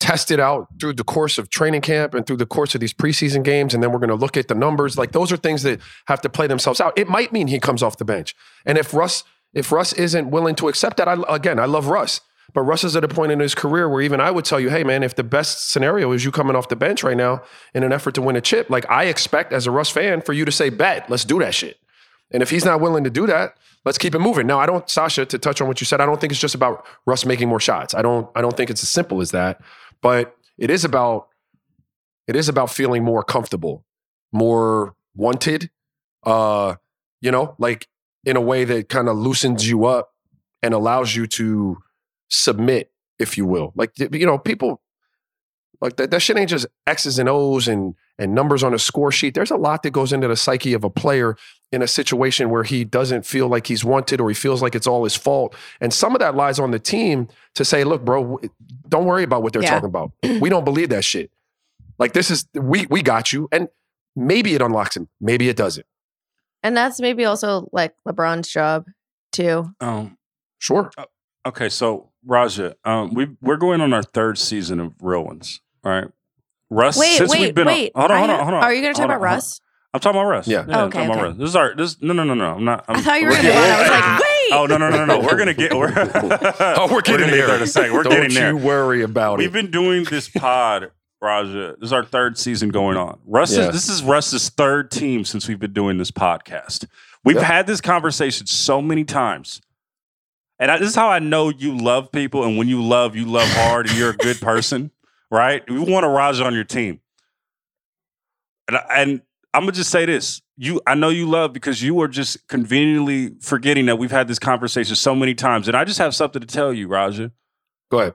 tested out through the course of training camp and through the course of these preseason games. And then we're going to look at the numbers. Like those are things that have to play themselves out. It might mean he comes off the bench. And if Russ, if Russ isn't willing to accept that, I, again, I love Russ. But Russ is at a point in his career where even I would tell you, hey, man, if the best scenario is you coming off the bench right now in an effort to win a chip, like I expect as a Russ fan for you to say, bet, let's do that shit. And if he's not willing to do that, let's keep it moving. Now, I don't, Sasha, to touch on what you said, I don't think it's just about Russ making more shots. I don't, I don't think it's as simple as that. But it is about, it is about feeling more comfortable, more wanted. Uh, you know, like in a way that kind of loosens you up and allows you to submit, if you will. Like you know, people like that, that shit ain't just X's and O's and and numbers on a score sheet. There's a lot that goes into the psyche of a player in a situation where he doesn't feel like he's wanted or he feels like it's all his fault. And some of that lies on the team to say, look, bro, don't worry about what they're Yeah. talking about. We don't believe that shit. Like this is we we got you. And maybe it unlocks him. Maybe it doesn't. And that's maybe also like LeBron's job too. Um, Sure. Okay, so Raja, um, we we're going on our third season of Real Ones. All right, Russ. Wait, since wait, we've been wait. On, hold on, hold on, hold on. Are you going to talk about hold on. Russ? I'm talking about Russ. Yeah. Oh, I'm okay, talking about okay. Russ. This is our. This no, no, no, no. I'm not. I'm, I thought you were we're going to. getting- I was like, wait. Oh no, no, no, no. We're gonna get. We're, Oh, we're getting gonna get there. in a second. We're Don't getting there. you worry about it. We've been doing this pod, Raja. This is our third season going on. Russ Yeah. is, this is Russ's third team since we've been doing this podcast. We've Yeah. had this conversation so many times. And I, this is how I know you love people. And when you love, you love hard and you're a good person, right? We want a Raja on your team. And, I- and I'm going to just say this. You, I know you love because you are just conveniently forgetting that we've had this conversation so many times. And I just have something to tell you, Raja. Go ahead.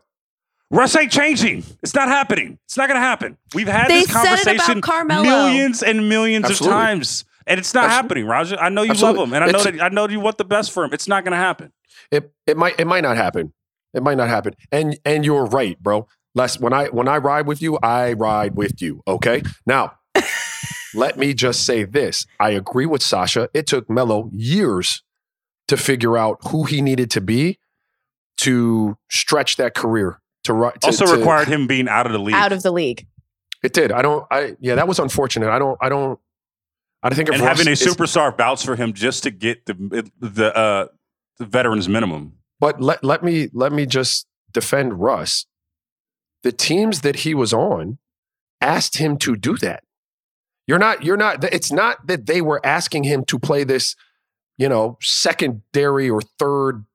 Russ ain't changing. It's not happening. It's not going to happen. We've had They this said it about conversation millions and millions Absolutely. of times, and it's not Absolutely. happening, Raja. I know you Absolutely. love him, and I know It's- that I know you want the best for him. It's not going to happen. It it might it might not happen. It might not happen. And and you're right, bro. Les, when I when I ride with you, I ride with you. Okay. Now, let me just say this. I agree with Sasha. It took Melo years to figure out who he needed to be to stretch that career. To, ri- to Also to- required him being out of the league Out of the league. It did. I don't. I yeah. That was unfortunate. I don't. I don't. I think and Russ having a is- superstar bounce for him just to get the the uh, the veterans minimum. But let let me let me just defend Russ. The teams that he was on asked him to do that. You're not you're not it's not that they were asking him to play this, you know, secondary or third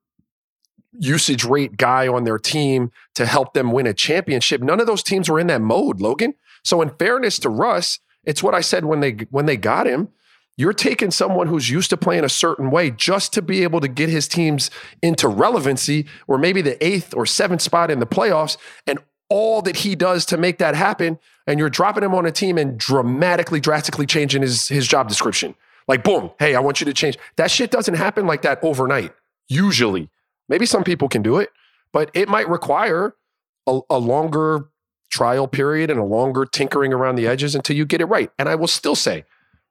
usage rate guy on their team to help them win a championship. None of those teams were in that mode, Logan. So in fairness to Russ, it's what I said when they when they got him. You're taking someone who's used to playing a certain way just to be able to get his teams into relevancy or maybe the eighth or seventh spot in the playoffs. And all that he does to make that happen, and you're dropping him on a team and dramatically, drastically changing his his job description. Like, boom, hey, I want you to change. That shit doesn't happen like that overnight. Usually, maybe some people can do it, but it might require a, a longer trial period and a longer tinkering around the edges until you get it right. And I will still say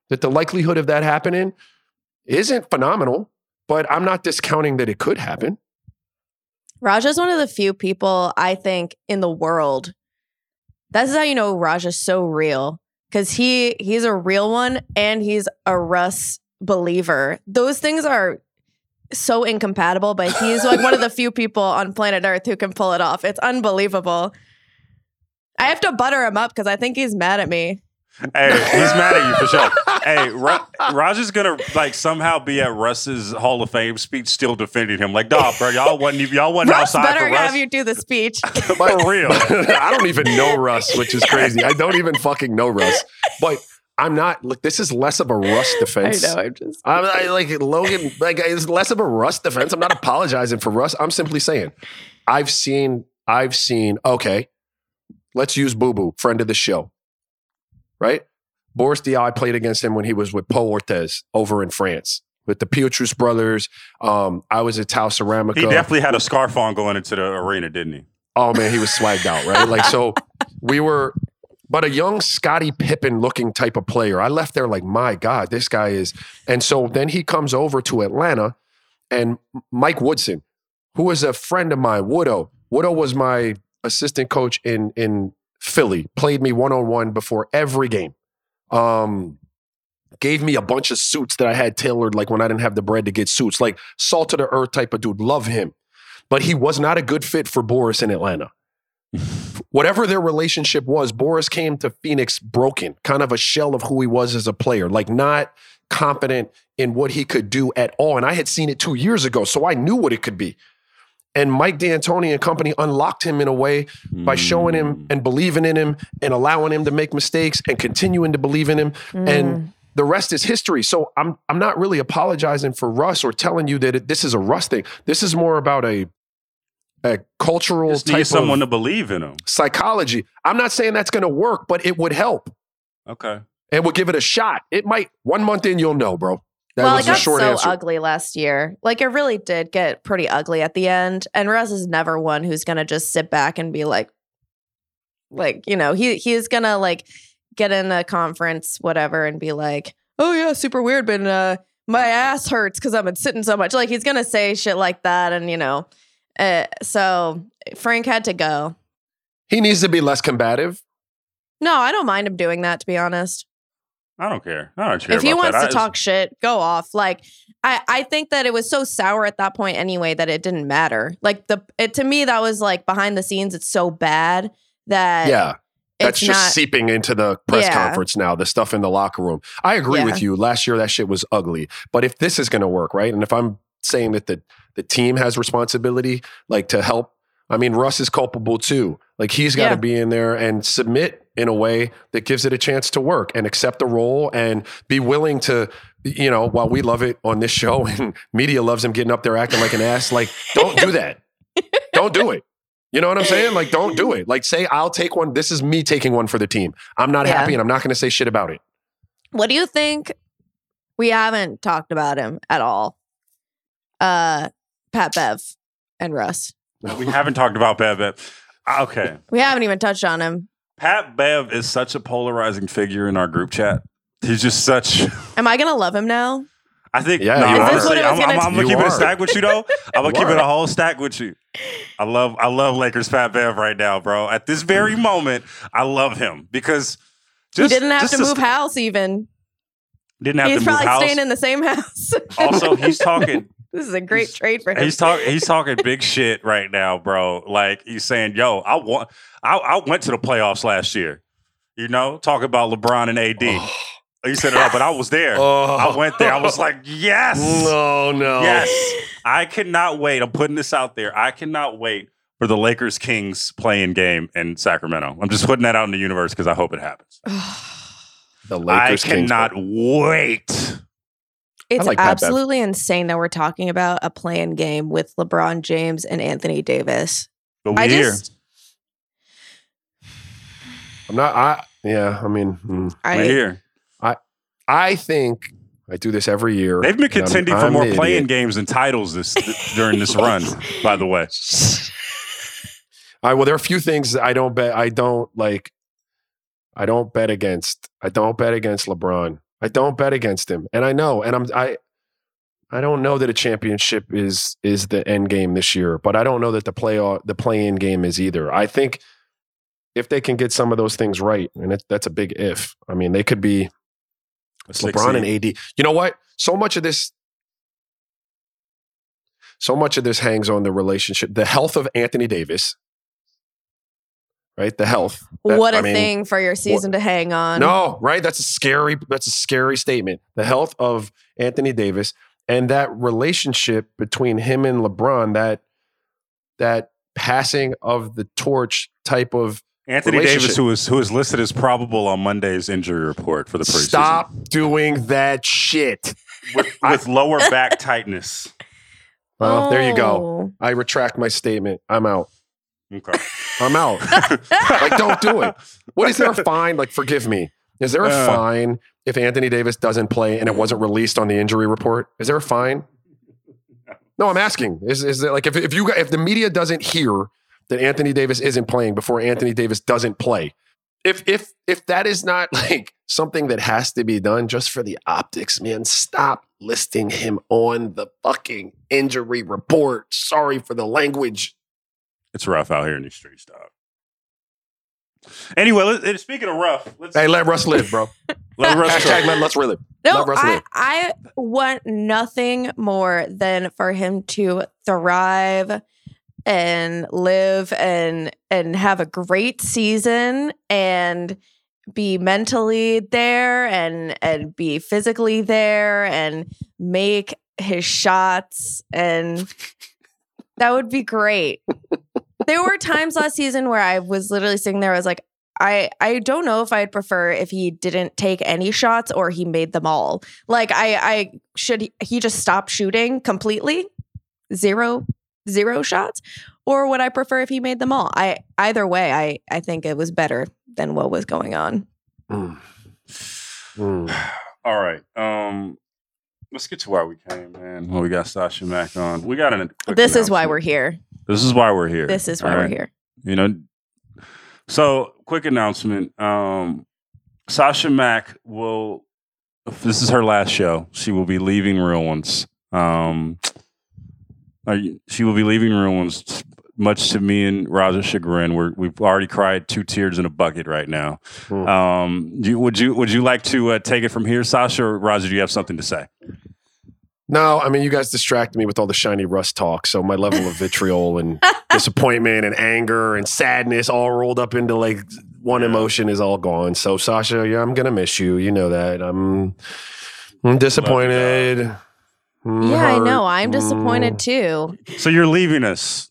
that the likelihood of that happening isn't phenomenal, but I'm not discounting that it could happen. Raja's one of the few people I think in the world. That's how you know Raja's so real because he he's a real one and he's a Russ believer. Those things are so incompatible, but he's like one of the few people on planet Earth who can pull it off. It's unbelievable. I have to butter him up because I think he's mad at me. Hey, he's mad at you for sure. hey, Ra- Roger's gonna like somehow be at Russ's Hall of Fame speech, still defending him. Like, dog, bro, y'all wasn't y'all wasn't Russ outside better for Russ have you do the speech. for real. I don't even know Russ, which is crazy. I don't even fucking know Russ. But I'm not. Look, this is less of a Russ I defense. know. I'm just. I'm I, like Logan. Like it's less of a Russ defense. I'm not apologizing for Russ. I'm simply saying, I've seen. I've seen. Okay, let's use Boo Boo, friend of the show, right? Boris Diaw played against him when he was with Pau-Orthez over in France with the Pietrus brothers. Um, I was at Tau Ceramica. He definitely had a scarf on going into the arena, didn't he? Oh man, he was swagged out, right? Like so, we were, but a young Scottie Pippen looking type of player. I left there like, my God, this guy is. And so then he comes over to Atlanta, and Mike Woodson, who was a friend of mine, Woodo. Woodo was my assistant coach in in Philly. Played me one on one before every game. Um, gave me a bunch of suits that I had tailored, like when I didn't have the bread to get suits, like salt to the earth type of dude. Love him but he was not a good fit for Boris in Atlanta. Whatever their relationship was, Boris came to Phoenix broken, kind of a shell of who he was as a player, like not confident in what he could do at all. And I had seen it two years ago, so I knew what it could be. And Mike D'Antoni and company unlocked him in a way by showing him hmm. and believing in him and allowing him to make mistakes and continuing to believe in him. Hmm. And the rest is history. So I'm I'm not really apologizing for Russ or telling you that it, this is a Russ thing. This is more about a a cultural Just type need someone of to believe in him. psychology. I'm not saying that's going to work, but it would help Okay. and we'll give it a shot. It might one month in you'll know, bro. That well, it got so answer. ugly last year. Like it really did get pretty ugly at the end. And Russ is never one who's gonna just sit back and be like, like you know, he he's gonna like get in a conference, whatever, and be like, oh yeah, super weird, but uh, my ass hurts because I've been sitting so much. Like he's gonna say shit like that, and you know, uh, so Frank had to go. He needs to be less combative. No, I don't mind him doing that. To be honest. I don't care. I don't care. if he about wants that. to I- talk shit, go off. Like I, I think that it was so sour at that point anyway that it didn't matter. Like the it to me that was like behind the scenes. It's so bad that yeah. That's it's just not. seeping into the press Yeah. conference now, the stuff in the locker room. I agree Yeah. with you. Last year, that shit was ugly. But if this is going to work, right? And if I'm saying that the, the team has responsibility, like to help, I mean, Russ is culpable too. Like he's got to Yeah. be in there and submit in a way that gives it a chance to work and accept the role and be willing to, you know, while we love it on this show and media loves him getting up there acting like an ass, like don't do that. don't do it. You know what I'm saying? Like, don't do it. Like, say, I'll take one. This is me taking one for the team. I'm not Yeah. happy and I'm not going to say shit about it. What do you think? We haven't talked about him at all. Uh, Pat Bev and Russ. we haven't talked about Bev. Bev. Okay. We haven't even touched on him. Pat Bev is such a polarizing figure in our group chat. He's just such. Am I gonna love him now? I think. Yeah, no, you Is this honestly, what it was I'm, I'm, gonna I'm gonna You keep it a stack with you though. I'm gonna You keep it are. a whole stack with you. I love, I love Lakers Pat Bev right now, bro. At this very mm. moment, I love him because just he didn't have just to move st- house even. Didn't have He's to move probably house. staying in the same house. also, he's talking. This is a great he's- trade for him. He's talking. He's talking big shit right now, bro. Like he's saying, "Yo, I want. I, I went to the playoffs last year. You know, talk about LeBron and AD. He said it all, but I was there. Oh. I went there. I was like, yes, no, no. yes. I cannot wait. I'm putting this out there. I cannot wait for the Lakers Kings playing game in Sacramento. I'm just putting that out in the universe because I hope it happens. The Lakers Kings. I Kings. cannot wait. It's like Pat absolutely insane that we're talking about a playing game with LeBron James and Anthony Davis. But we I here. just I'm not. I yeah. I mean, mm. We're I, here. I I think I do this every year. They've been and I'm- contending for I'm more playing idiot. games and titles this during this run. By the way, I well, there are a few things I don't bet. I don't like. I don't bet against. I don't bet against LeBron. I don't bet against him, and I know. And I'm. I. I don't know that a championship is is the end game this year, but I don't know that the play the play in game is either. I think if they can get some of those things right, and it, that's a big if. I mean, they could be LeBron and. AD. You know what? So much of this, so much of this hangs on the relationship, the health of Anthony Davis, right? The health. That- what a I mean, thing for your season to hang on. No, right? That's a scary. That's a scary statement. The health of Anthony Davis and that relationship between him and LeBron. That that passing of the torch type of Anthony Davis, relationship. who is who is listed as probable on Monday's injury report for the preseason. stop doing that shit. with, with lower back tightness. Well, there you go. Oh. I retract my statement. I'm out. Okay. I'm out. like, don't do it. What is there a fine? Like, forgive me. Is there a Uh. fine if Anthony Davis doesn't play and it wasn't released on the injury report? Is there a fine? No, I'm asking. Is is there like if if you if the media doesn't hear that Anthony Davis isn't playing before Anthony Davis doesn't play, if if if that is not like something that has to be done just for the optics, man, stop listing him on the fucking injury report. Sorry for the language. It's rough out here in these streets, dog. Anyway, let, let- speaking of rough, let's Hey, let Russ live, bro. let Russ Hashtag go. let Russ live. No, Let Russ I, live. I want nothing more than for him to thrive and live and and have a great season and be mentally there and and be physically there and make his shots and that would be great. There were times last season where I was literally sitting there I was like I I don't know if I'd prefer if he didn't take any shots or he made them all. Like I I should he, he just stop shooting completely, zero zero shots, or would I prefer if he made them all? I either way, I I think it was better than what was going on. Mm. Mm. All right. Um, let's get to why we came, man. Well, we got Sasha Mack on. We got an. This is why we're here. This is why we're here. This is why all we're here. You know. So, quick announcement. Um, Sasha Mack will. This is her last show. She will be leaving Real Ones. Um, are you- she will be leaving Real Ones. Much to me and Raja's chagrin, we're, we've already cried two tears in a bucket right now. Hmm. Um, do you, would you would you like to uh, take it from here, Sasha or Raja? Do you have something to say? No, I mean you guys distracted me with all the shiny Russ talk, so my level of vitriol and disappointment and anger and sadness all rolled up into like one emotion is all gone. So Sasha, yeah, I'm gonna miss you. You know that. I'm, I'm disappointed. I'm Yeah, I know. I'm disappointed Mm. too. So you're leaving us,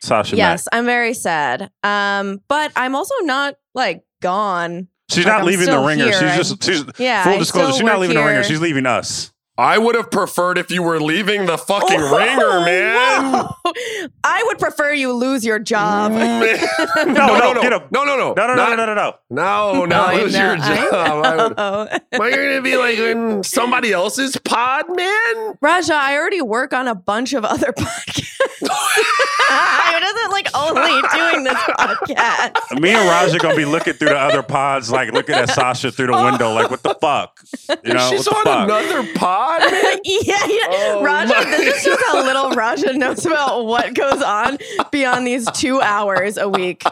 Sasha. Mack. Yes, I'm very sad. Um, but I'm also not like gone. she's Like, not I'm leaving the ringer. here. She's just she's Yeah, full disclosure. She's not work leaving the ringer. She's leaving us. I would have preferred if you were leaving the fucking oh, ringer, man. Whoa. I would prefer you lose your job. Man. no, no, no, get him. no, no, no, No, no, no, Not- no, no, no. no, not I lose know, your I job. I would- know. Am I going to be like in somebody else's pod, man? Raja, I already work on a bunch of other podcasts. I wasn't like only doing this podcast. Me and Raj are gonna be looking through the other pods, like looking at Sasha through the window, like what the oh. fuck? You know, She's on fuck? another pod, man. yeah, yeah. Oh Raja, my this is just how little Raja knows about what goes on beyond these two hours a week.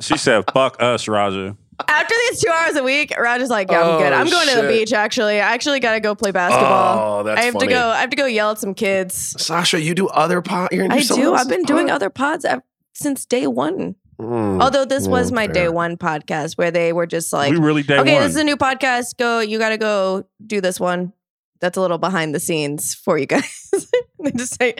She said, "Fuck us, Raja." After these two hours a week, Raja's like, yeah, I'm Oh, good. I'm oh, going to the beach, actually. I actually got to go play basketball. Oh, that's I have funny. to go. I have to go yell at some kids. Sasha, you do other pod? You're gonna I do. I've else's been doing other pods ev- since day one. Mm. Although this was Mm, my fair. day one podcast where they were just like, we really day okay, one. this is a new podcast. Go, you got to go do this one. That's a little behind the scenes for you guys. they just say,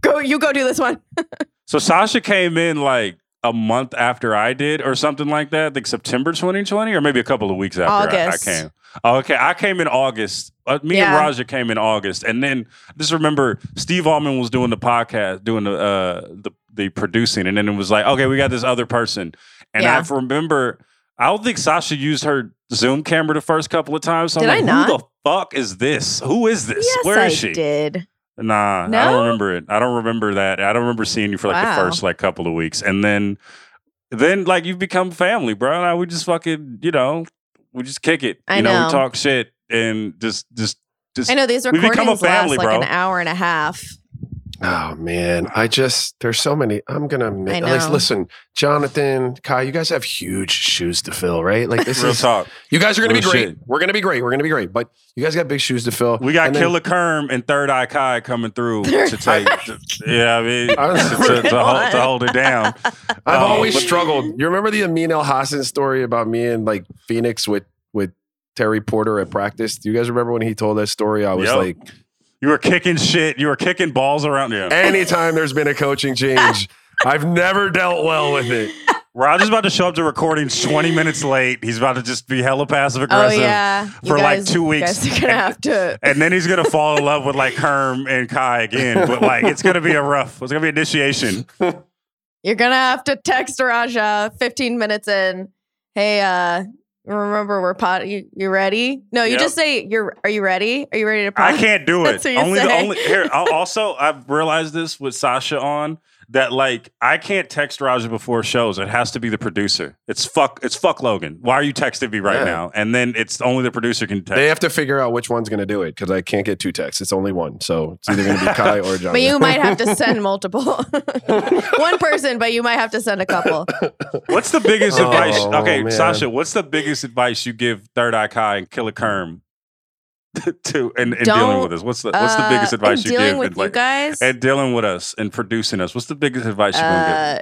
go, you go do this one. so Sasha came in like a month after I did, or something like that. like September 2020, or maybe a couple of weeks after I- I, came. Oh, okay, I came in August. Uh, me and Yeah. Raja came in August, and then just remember Steve Allman was doing the podcast, doing the uh, the the producing, and then it was like, okay, we got this other person, and Yeah. I remember I don't think Sasha used her Zoom camera the first couple of times. So Did I I'm like, not? who the fuck is this? Who is this? yes, Where I she? did. Nah, I don't remember it. I don't remember that. I don't remember seeing you for like Wow. the first like couple of weeks, and then, then like you've become family, bro. Now we just fucking, you know, we just kick it. I you know. know. we talk shit and just, just, just. I know these We become a recordings family, last like bro. an hour and a half. Oh man, I just there's so many. I'm gonna mi- I like listen, Jonathan, Kai, you guys have huge shoes to fill, right? Like this Real is talk. you guys are gonna be great. shit. We're gonna be great. We're gonna be great. But you guys got big shoes to fill. We got And then- Killer Kerm and Third Eye Kai coming through to take. to- yeah, I mean, I was- to, to, to hold, to hold it down. I've Um, always but- struggled. You remember the Amin Elhassan story about me and like Phoenix with with Terry Porter at practice? Do you guys remember when he told that story? I was Yep. like, You were kicking shit. You were kicking balls around. Yeah. anytime there's been a coaching change, I've never dealt well with it. Roger's about to show up to recordings 20 minutes late. He's about to just be hella passive aggressive Oh aggressive. yeah, You for, like, guys- two you weeks. guys are gonna have to. And then he's gonna fall in love with like Herm and Kai again. But like it's gonna be a rough, it's gonna be initiation. You're gonna have to text Raja 15 minutes in. Hey, uh, remember we're pot. You, you ready? No, you Yep. just say you're. Are you ready? Are you ready to pot? I can't do it. That's what you Only the only here. Also, I've realized this with Sasha on that like I can't text Roger before shows. It has to be the producer. It's fuck. It's fuck Logan. Why are you texting me right Yeah. now? And then it's only the producer can text. They have to figure out which one's going to do it because I can't get two texts. It's only one, so it's either going to be Kai or John. But you might have to send multiple. One person, but you might have to send a couple. What's the biggest Oh, advice? Okay, man. Sasha, what's the biggest advice you give Third Eye Kai and Killer Kerm to in, in dealing with us? What's the what's the biggest Uh, advice in you give with and, you guys? and dealing with us and producing us? What's the biggest advice you're Uh,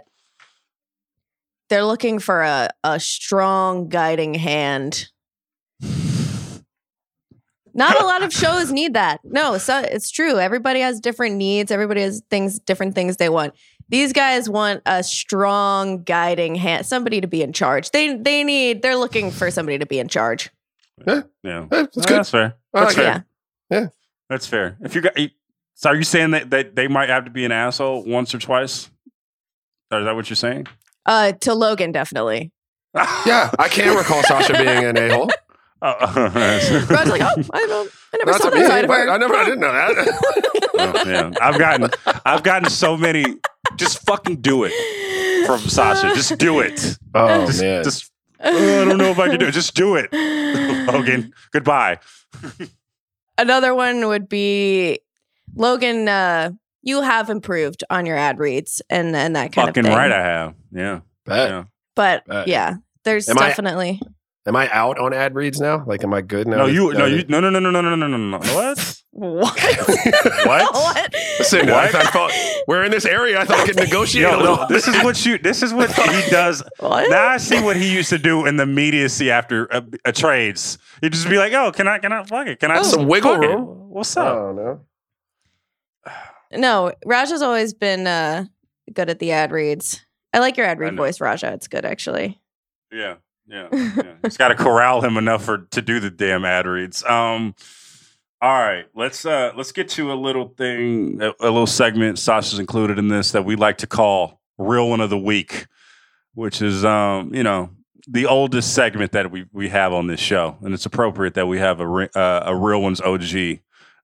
they're looking for a, a strong guiding hand. Not a lot of shows need that. No, so it's true. Everybody has different needs. Everybody has things, different things they want. These guys want a strong guiding hand, somebody to be in charge. They they need. They're looking for somebody to be in charge. Give? Yeah, Eh, that's Well, good. That's fair. That's like fair. Yeah. That's fair. If you got, so are you saying that, that they might have to be an asshole once or twice? Or is that what you're saying? Uh, to Logan, definitely. Yeah, I can't recall Sasha being an a hole. Oh, Rod's like, oh, I don't. I never That's saw a that side of her. I never. I didn't know that. Oh, yeah. I've gotten, I've gotten so many. Just fucking do it from Sasha. Just do it. oh just, man, just oh, I don't know if I can do it. Just do it, Logan. Goodbye. Another one would be Logan. Uh, you have improved on your ad reads and and that kind Fucking of thing. Fucking right, I have. Yeah, Bet. yeah. but Uh, yeah, there's am I- definitely. Am I out on ad reads now? Like, am I good now? No, that- you, no, that- you, no, no, no, no, no, no, no, no, no. What? What? What? what? Listen, I, What? I thought we're in this area. I thought I could negotiate a Yo, little. no, this is what you. This is what he does. What? Now I see what he used to do in the immediacy after a, a trades. He'd just be like, "Oh, can I? Can I? Fuck it. Can I? Oh, Some wiggle fuck it. room. What's up? Oh no. No, Raj has always been uh, good at the ad reads. I like your ad I read know. voice, Raja. It's good actually. Yeah, yeah, yeah. He's got to corral him enough for to do the damn ad reads. Um, all right, let's uh let's get to a little thing, a, a little segment. Sasha's included in this that we like to call "Real One of the Week," which is um you know the oldest segment that we we have on this show, and it's appropriate that we have a re- uh, a real one's OG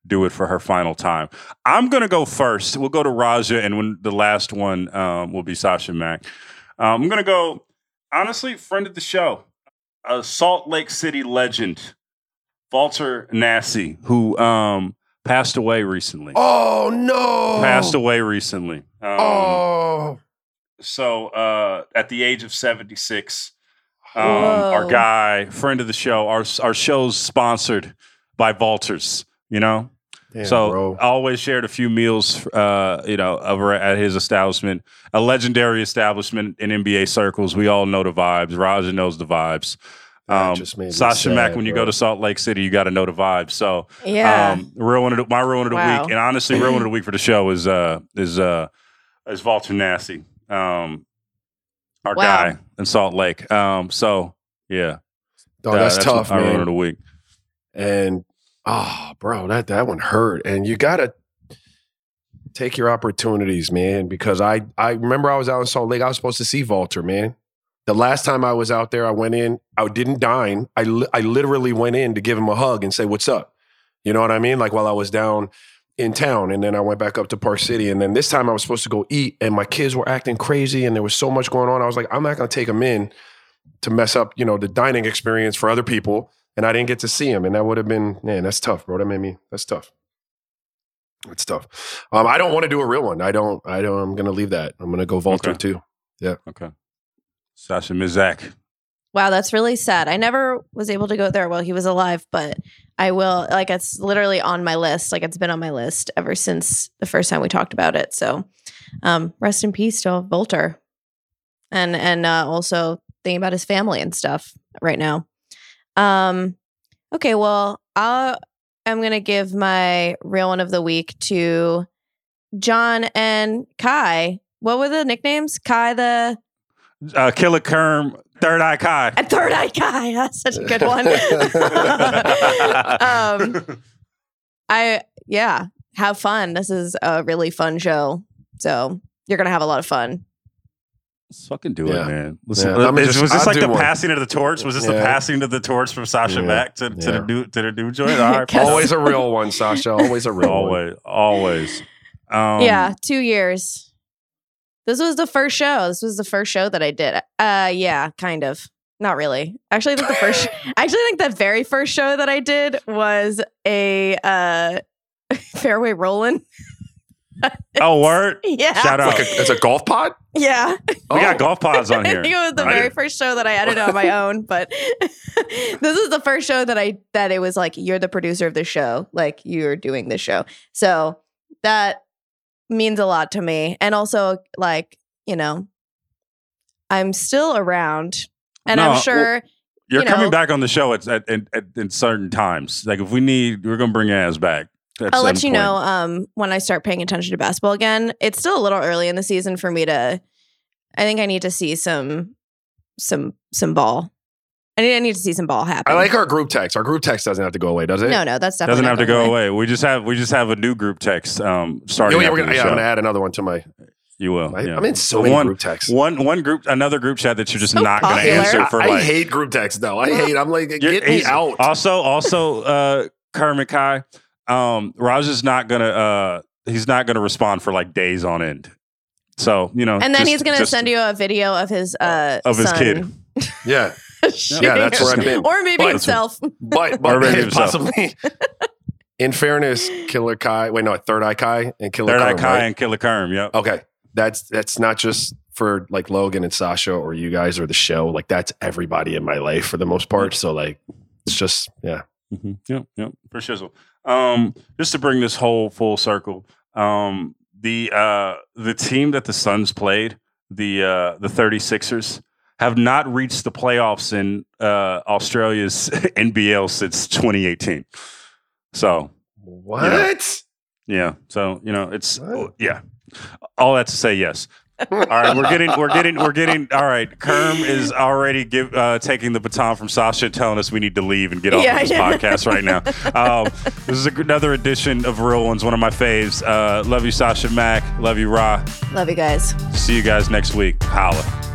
do it for her final time. I'm gonna go first. We'll go to Raja, and when the last one um, will be Sasha Mack. Um, I'm gonna go honestly, friend of the show, a Salt Lake City legend, Walter Nassi, who um, passed away recently. Oh no. Passed away recently. Um, Oh. So uh, at the age of 76, um, our guy, friend of the show, our our show's sponsored by Walters. You know, Damn, so bro. I always shared a few meals, uh, you know, over at his establishment, a legendary establishment in NBA circles. We all know the vibes. Raja knows the vibes. That Um, just made me Sasha Mack, sad, when you bro. go to Salt Lake City, you got to know the vibes. So, Yeah. um, real one of the, my real one of the Wow. week, and honestly, real one of the week for the show is uh is uh is Walter Nassi, um, our Wow. guy in Salt Lake. Um, so yeah, Oh, uh, that's, tough, my real one of the week. And oh, bro, that that one hurt. And you gotta take your opportunities, man. Because I I remember I was out in Salt Lake. I was supposed to see Walter, man. The last time I was out there, I went in. I didn't dine. I li- I literally went in to give him a hug and say, "What's up?" You know what I mean? Like while I was down in town, and then I went back up to Park City, and then this time I was supposed to go eat, and my kids were acting crazy, and there was so much going on. I was like, I'm not going to take them in to mess up, you know, the dining experience for other people, and I didn't get to see him, and that would have been, man, that's tough, bro. That made me, that's tough. That's tough. Um, I don't want to do a real one. I don't. I don't. I'm going to leave that. I'm going to go Valter Okay. too. Yeah. Okay. Sasha Mizak. Wow, that's really sad. I never was able to go there while he was alive, but I will. Like, it's literally on my list. Like, it's been on my list ever since the first time we talked about it. So, um, rest in peace to Valter, and and uh, also thinking about his family and stuff right now. Um, okay, well, I am gonna give my real one of the week to John and Kai. What were the nicknames? Kai the Uh, Killer Kerm, Third Eye Kai. a third eye guy. That's such a good one. um, I yeah, have fun. This is a really fun show, so you're gonna have a lot of fun. Let's fucking do Yeah. it, man. Listen, Yeah, I'm is- just- was this I'll like the one. passing of the torch? Was this the passing of the torch from Sasha Yeah. back to, to Yeah. the new to the new joint? All right, Always a real one, Sasha. Always a real one. always, always. Um, yeah, two years. This was the first show. This was the first show that I did. Uh, yeah, kind of. Not really. Actually, I think the first. actually, I think the very first show that I did was a uh, fairway rolling. Oh, word. Yeah. Shout out. Like a, it's a golf pod. Yeah. We got golf pods on I here. think it was the I very didn't- first show that I edited on my own, but this is the first show that I that it was like you're the producer of the show, like you're doing the show. So that means a lot to me, and also like you know, I'm still around, and No, I'm sure. You're you coming back on the show at at, at, at, certain times. Like if we need, we're gonna bring your ass back. I'll let you know um, when I start paying attention to basketball again. It's still a little early in the season for me to. I think I need to see some, some, some ball. I need, I need to see some ball happen. I like our group text. Our group text doesn't have to go away, does it? No, no, that's definitely Doesn't not have to go away. away. We just have we just have a new group text um Yeah, starting. yeah, we're gonna, the yeah, I'm show. gonna add another one to my. You will. I, yeah. I'm in so The many one, group texts. One one group another group chat that you're just So not going to popular. answer for I, like. I hate group text though. I hate. I'm like, you're- get me he's- out. Also, also, uh, Kermit Kai, um, Raj is not gonna uh, he's not gonna respond for like days on end. So you know, And then just- he's going to just- send you a video of his uh Of his son kid. yeah, shooting yeah, that's where I've been. or maybe But- himself. But Or but maybe himself. possibly. In fairness, Killer Kai. Wait, no, Third Eye Kai and Killer Third Eye Kerm, Kai right? and Killer Kerm. Yep. Okay, that's that's not just for like Logan and Sasha or you guys or the show. Like that's everybody in my life for the most part. So like, it's just yeah. Mm-hmm. Yep, yep, for shizzle. Um, just to bring this whole full circle, um, the uh, the team that the Suns played, the uh, the 36ers, have not reached the playoffs in uh, Australia's NBL since 2018. So What? yeah, so you know it's What? yeah. All that to say, yes. All right, we're getting, we're getting, we're getting. All right, Kerm is already give, uh, taking the baton from Sasha, telling us we need to leave and get off Yeah, of this yeah. podcast right now. Um, this is another edition of Real Ones, one of my faves. Uh, love you, Sasha Mack. Love you, Ra. Love you guys. See you guys next week. Holla.